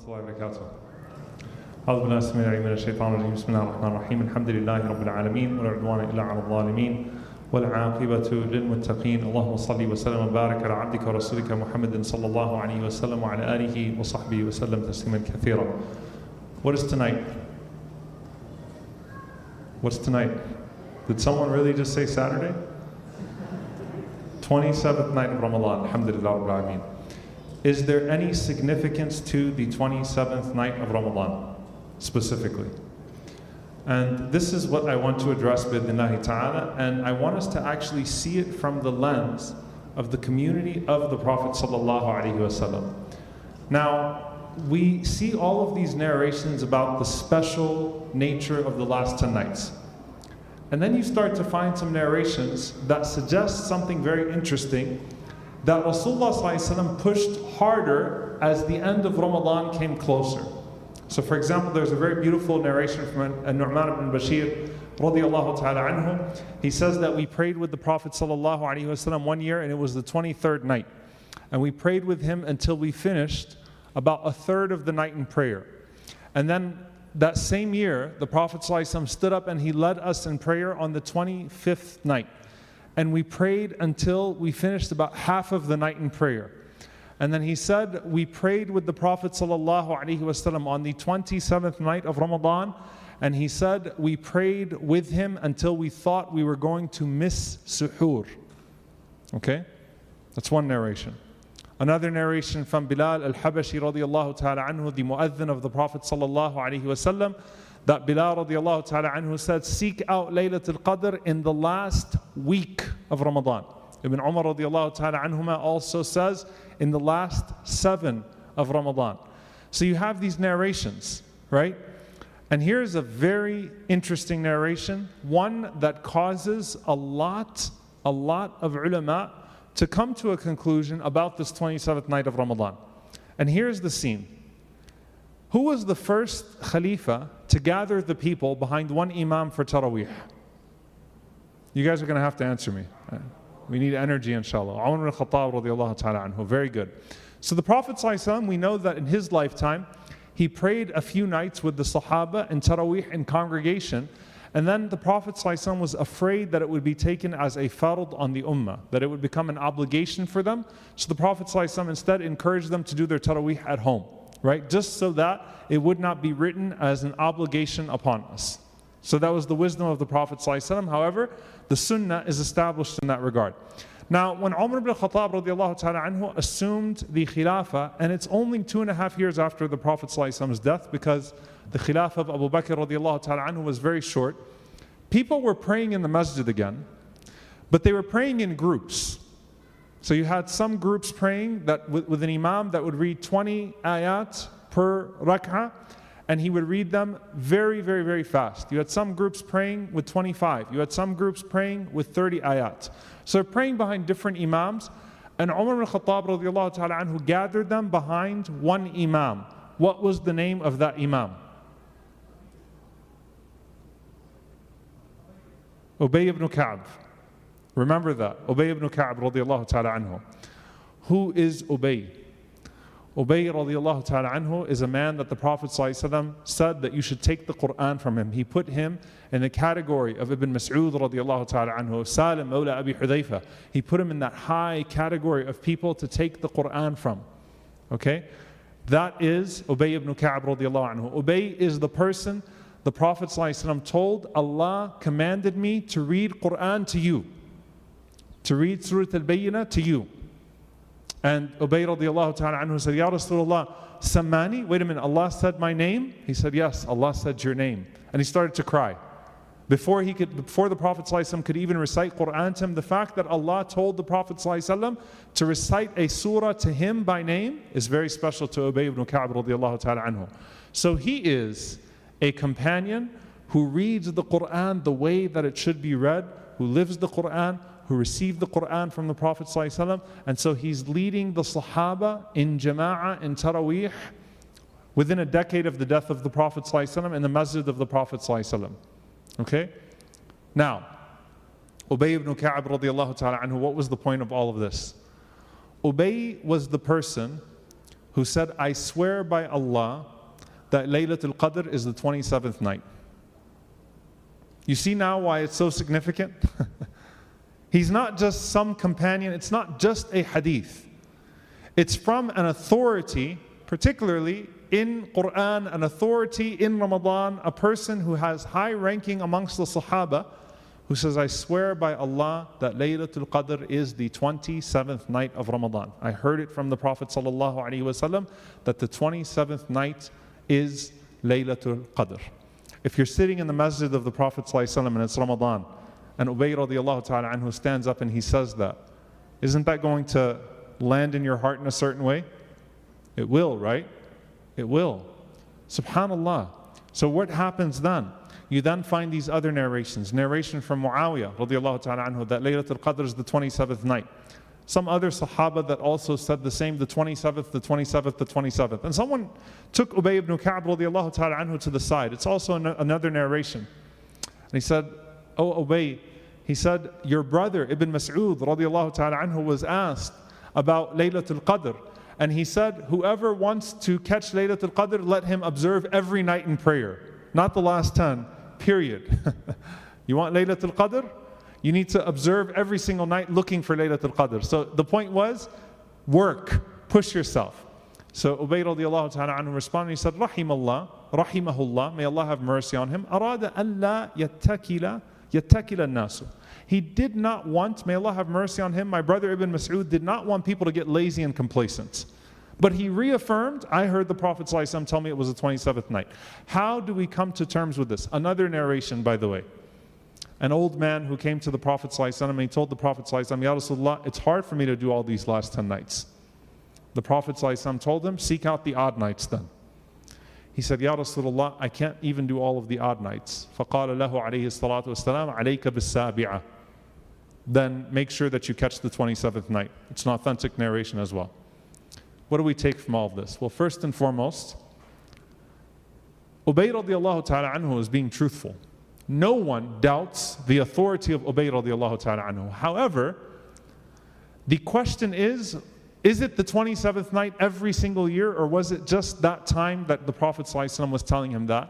الله وبركاته. أعوذ بالله السميع العليم من الشيطان الرجيم بسم الله الرحمن الرحيم الحمد لله رب العالمين ولا عدوان إلا على الظالمين والعاقبة للمتقين اللهم صل وسلم وبارك على عبدك ورسولك محمد صلى الله عليه وسلم وعلى آله وصحبه وسلم تسليما كثيرا. What is tonight? What's tonight? Did someone really just say Saturday? 27th night of Ramadan. Alhamdulillah Rabbil Alameen. Is there any significance to the 27th night of Ramadan specifically? And this is what I want to address bidnillahi ta'ala, and I want us to actually see it from the lens of the community of the Prophet. Now, we see all of these narrations about the special nature of the last 10 nights. And then you start to find some narrations that suggest something very interesting that Rasulullah pushed harder as the end of Ramadan came closer. So, for example, there's a very beautiful narration from Nu'man ibn Bashir radiallahu ta'ala anhu. He says that we prayed with the Prophet sallallahu alaihi wasallam one year and it was the 23rd night. And we prayed with him until we finished about a third of the night in prayer. And then that same year, the Prophet ﷺ stood up and he led us in prayer on the 25th night and we prayed until we finished about half of the night in prayer. And then he said, We prayed with the Prophet ﷺ on the 27th night of Ramadan. And he said, We prayed with him until we thought we were going to miss suhoor. Okay? That's one narration. Another narration from Bilal al Habashi radiallahu ta'ala anhu, the mu'adhin of the Prophet sallallahu alaihi wasallam that Bilal radiallahu ta'ala anhu said, Seek out Laylatul Qadr in the last week of Ramadan. Ibn Umar radiallahu ta'ala anhuma also says, in the last seven of Ramadan. So you have these narrations, right? And here's a very interesting narration, one that causes a lot, a lot of ulama to come to a conclusion about this 27th night of Ramadan. And here's the scene. Who was the first Khalifa to gather the people behind one Imam for Taraweeh? You guys are going to have to answer me. We need energy, inshallah. Umar ibn Khattab radiallahu ta'ala anhu. Very good. So the Prophet ﷺ, we know that in his lifetime, he prayed a few nights with the Sahaba in Taraweeh in congregation. And then the Prophet ﷺ was afraid that it would be taken as a fard on the ummah, that it would become an obligation for them. So the Prophet ﷺ instead encouraged them to do their Taraweeh at home right? Just so that it would not be written as an obligation upon us. So that was the wisdom of the Prophet. ﷺ. However, the sunnah is established in that regard. Now, when Umar ibn Khattab anhu assumed the Khilafah, and it's only two and a half years after the Prophet ﷺ's death, because the Khilafah of Abu Bakr anhu was very short, people were praying in the masjid again, but they were praying in groups. So you had some groups praying that with, with, an imam that would read 20 ayat per rak'ah, and he would read them very, very, very fast. You had some groups praying with 25. You had some groups praying with 30 ayat. So praying behind different imams, and Umar al-Khattab radiallahu ta'ala anhu gathered them behind one imam. What was the name of that imam? Ubay ibn Ka'b. Remember that. Ubay ibn Ka'b radiallahu ta'ala anhu. Who is Ubay? Ubay radiallahu ta'ala anhu is a man that the Prophet said that you should take the Quran from him. He put him in the category of Ibn Mas'ud radiallahu ta'ala anhu, Salim Mawla Abi Hudayfa. He put him in that high category of people to take the Quran from. Okay? That is Ubay ibn Ka'b radiallahu anhu. Ubay is the person the Prophet told, Allah commanded me to read Quran to you to read Surah Al Bayyinah to you. And Ubay radiallahu ta'ala anhu said, Ya Rasulullah, Samani? Wait a minute, Allah said my name? He said, Yes, Allah said your name. And he started to cry. Before, he could, before the Prophet ﷺ could even recite Quran to him, the fact that Allah told the Prophet ﷺ to recite a surah to him by name is very special to Ubay ibn Ka'b radiallahu ta'ala anhu. So he is a companion who reads the Quran the way that it should be read, who lives the Quran, who received the Quran from the Prophet ﷺ, and so he's leading the Sahaba in Jama'ah, in Taraweeh, within a decade of the death of the Prophet ﷺ in the masjid of the Prophet ﷺ. Okay? Now, Ubay ibn Ka'ab radiallahu ta'ala anhu, what was the point of all of this? Ubay was the person who said, I swear by Allah that Laylatul Qadr is the 27th night. You see now why it's so significant? He's not just some companion, it's not just a hadith. It's from an authority, particularly in Quran, an authority in Ramadan, a person who has high ranking amongst the Sahaba, who says, I swear by Allah that Laylatul Qadr is the 27th night of Ramadan. I heard it from the Prophet ﷺ that the 27th night is Laylatul Qadr. If you're sitting in the masjid of the Prophet ﷺ and it's Ramadan, and Ubay radiallahu ta'ala anhu stands up and he says that, isn't that going to land in your heart in a certain way? It will, right? It will. Subhanallah. So what happens then? You then find these other narrations. Narration from Muawiyah radiallahu ta'ala anhu that Laylatul Qadr is the 27th night. Some other Sahaba that also said the same, the 27th, the 27th, the 27th. And someone took Ubay ibn Ka'b radiallahu ta'ala anhu to the side. It's also an- another narration. And he said, Oh Ubay, he said, Your brother Ibn Mas'ud was asked about Laylatul Qadr. And he said, Whoever wants to catch Laylatul Qadr, let him observe every night in prayer. Not the last 10, period. you want Laylatul Qadr? You need to observe every single night looking for Laylatul Qadr. So the point was, work, push yourself. So Ubay radiallahu ta'ala anhu responded, he said, Rahimallah, Rahimahullah, may Allah have mercy on him. Arada an la yattakila, yattakila nasu. He did not want, may Allah have mercy on him, my brother Ibn Mas'ud did not want people to get lazy and complacent. But he reaffirmed, I heard the Prophet ﷺ tell me it was the 27th night. How do we come to terms with this? Another narration, by the way. An old man who came to the Prophet ﷺ and he told the Prophet ﷺ, Ya Rasulullah, it's hard for me to do all these last 10 nights. The Prophet ﷺ told him, seek out the odd nights then. He said, Ya Rasulullah, I can't even do all of the odd nights. فقال له عليه الصلاة والسلام عليك بالسابعة then make sure that you catch the 27th night. It's an authentic narration as well. What do we take from all of this? Well, first and foremost, Ubay radiallahu ta'ala anhu is being truthful. No one doubts the authority of Ubay radiallahu ta'ala anhu. However, the question is, is it the 27th night every single year, or was it just that time that the Prophet ﷺ was telling him that?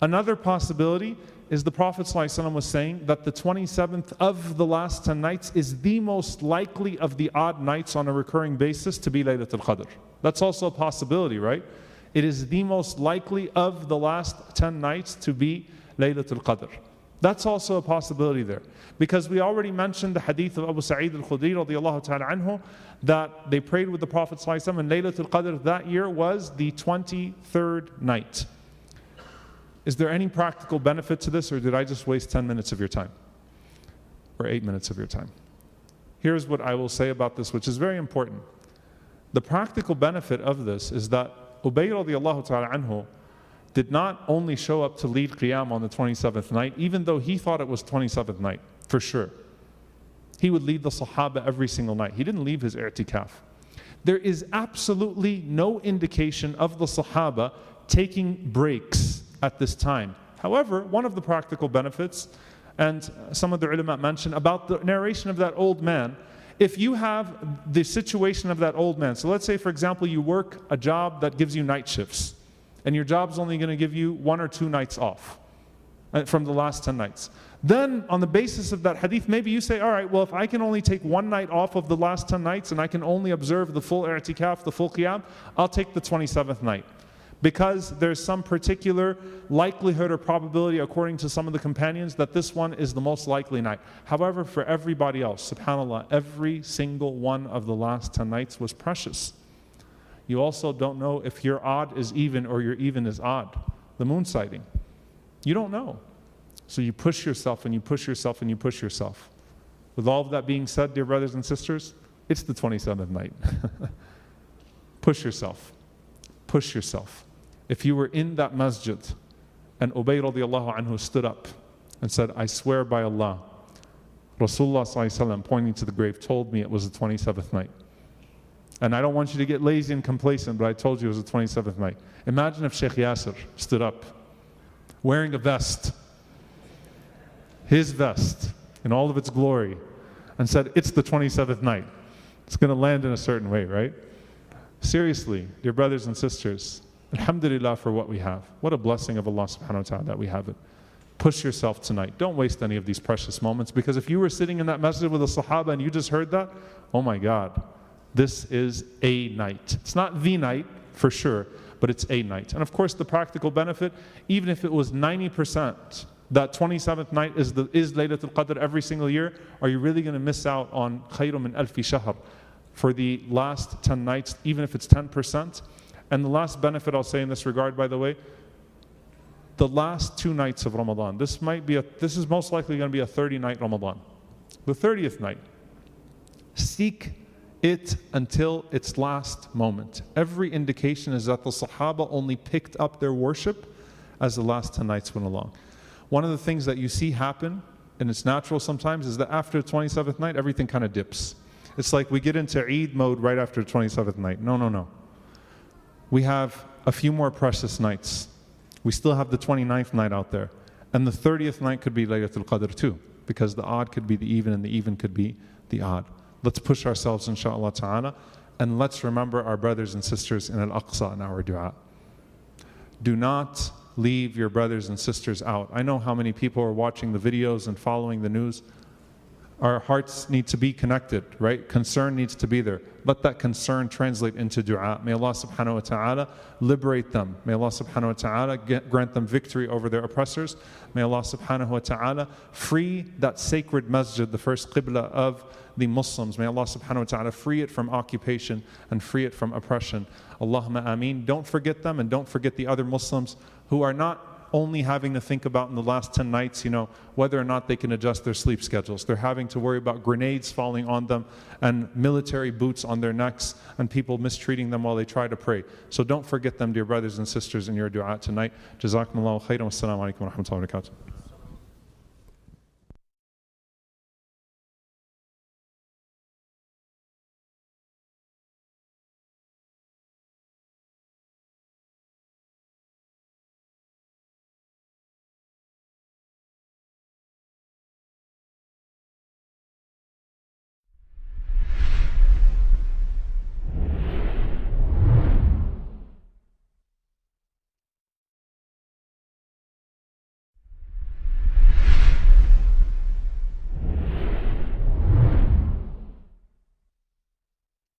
Another possibility is the Prophet ﷺ was saying that the 27th of the last 10 nights is the most likely of the odd nights on a recurring basis to be Laylatul Qadr. That's also a possibility, right? It is the most likely of the last 10 nights to be Laylatul Qadr. That's also a possibility there. Because we already mentioned the hadith of Abu Sa'id al-Khudri radiallahu ta'ala anhu that they prayed with the Prophet ﷺ and Laylatul Qadr that year was the 23rd night. Is there any practical benefit to this, or did I just waste 10 minutes of your time? Or 8 minutes of your time? Here's what I will say about this, which is very important. The practical benefit of this is that Ubay radiallahu ta'ala anhu did not only show up to lead Qiyam on the 27th night, even though he thought it was 27th night, for sure. He would lead the Sahaba every single night. He didn't leave his i'tikaf. There is absolutely no indication of the Sahaba taking breaks at this time. However, one of the practical benefits, and some of the ulama mentioned about the narration of that old man, if you have the situation of that old man, so let's say, for example, you work a job that gives you night shifts, and your job's only going to give you one or two nights off uh, from the last 10 nights. Then, on the basis of that hadith, maybe you say, all right, well, if I can only take one night off of the last 10 nights and I can only observe the full i'tikaf, the full qiyam, I'll take the 27th night because there's some particular likelihood or probability, according to some of the companions, that this one is the most likely night. However, for everybody else, subhanAllah, every single one of the last 10 nights was precious. You also don't know if your odd is even or your even is odd. The moon sighting. You don't know. So you push yourself and you push yourself and you push yourself. With all of that being said, dear brothers and sisters, it's the 27th night. push yourself. Push yourself. If you were in that masjid and Ubay radiallahu anhu stood up and said, I swear by Allah, Rasulullah pointing to the grave told me it was the 27th night. And I don't want you to get lazy and complacent, but I told you it was the 27th night. Imagine if Sheikh Yasser stood up wearing a vest, his vest, in all of its glory, and said, It's the 27th night. It's going to land in a certain way, right? Seriously, dear brothers and sisters, Alhamdulillah for what we have. What a blessing of Allah subhanahu wa ta'ala that we have it. Push yourself tonight. Don't waste any of these precious moments because if you were sitting in that masjid with the Sahaba and you just heard that, oh my God, this is a night. It's not the night for sure, but it's a night. And of course, the practical benefit, even if it was 90%, that 27th night is, the, is Laylatul Qadr every single year, are you really going to miss out on khayrum min alfi shahr for the last 10 nights, even if it's 10%? And the last benefit I'll say in this regard, by the way, the last two nights of Ramadan. This might be a, this is most likely going to be a 30 night Ramadan. The 30th night. Seek it until its last moment. Every indication is that the Sahaba only picked up their worship as the last 10 nights went along. One of the things that you see happen, and it's natural sometimes, is that after the 27th night, everything kind of dips. It's like we get into Eid mode right after the 27th night. No, no, no. We have a few more precious nights. We still have the 29th night out there. And the 30th night could be Laylatul Qadr too, because the odd could be the even and the even could be the odd. Let's push ourselves, inshallah ta'ala, and let's remember our brothers and sisters in Al Aqsa in our dua. Do not leave your brothers and sisters out. I know how many people are watching the videos and following the news. Our hearts need to be connected, right? Concern needs to be there. Let that concern translate into dua. May Allah subhanahu wa ta'ala liberate them. May Allah subhanahu wa ta'ala grant them victory over their oppressors. May Allah subhanahu wa ta'ala free that sacred masjid, the first qibla of the Muslims. May Allah subhanahu wa ta'ala free it from occupation and free it from oppression. Allahumma ameen. Don't forget them and don't forget the other Muslims who are not only having to think about in the last 10 nights, you know, whether or not they can adjust their sleep schedules. They're having to worry about grenades falling on them and military boots on their necks and people mistreating them while they try to pray. So don't forget them, dear brothers and sisters, in your dua tonight. Jazakumullahu khairan. Wassalamu alaikum wa rahmatullahi wa barakatuh.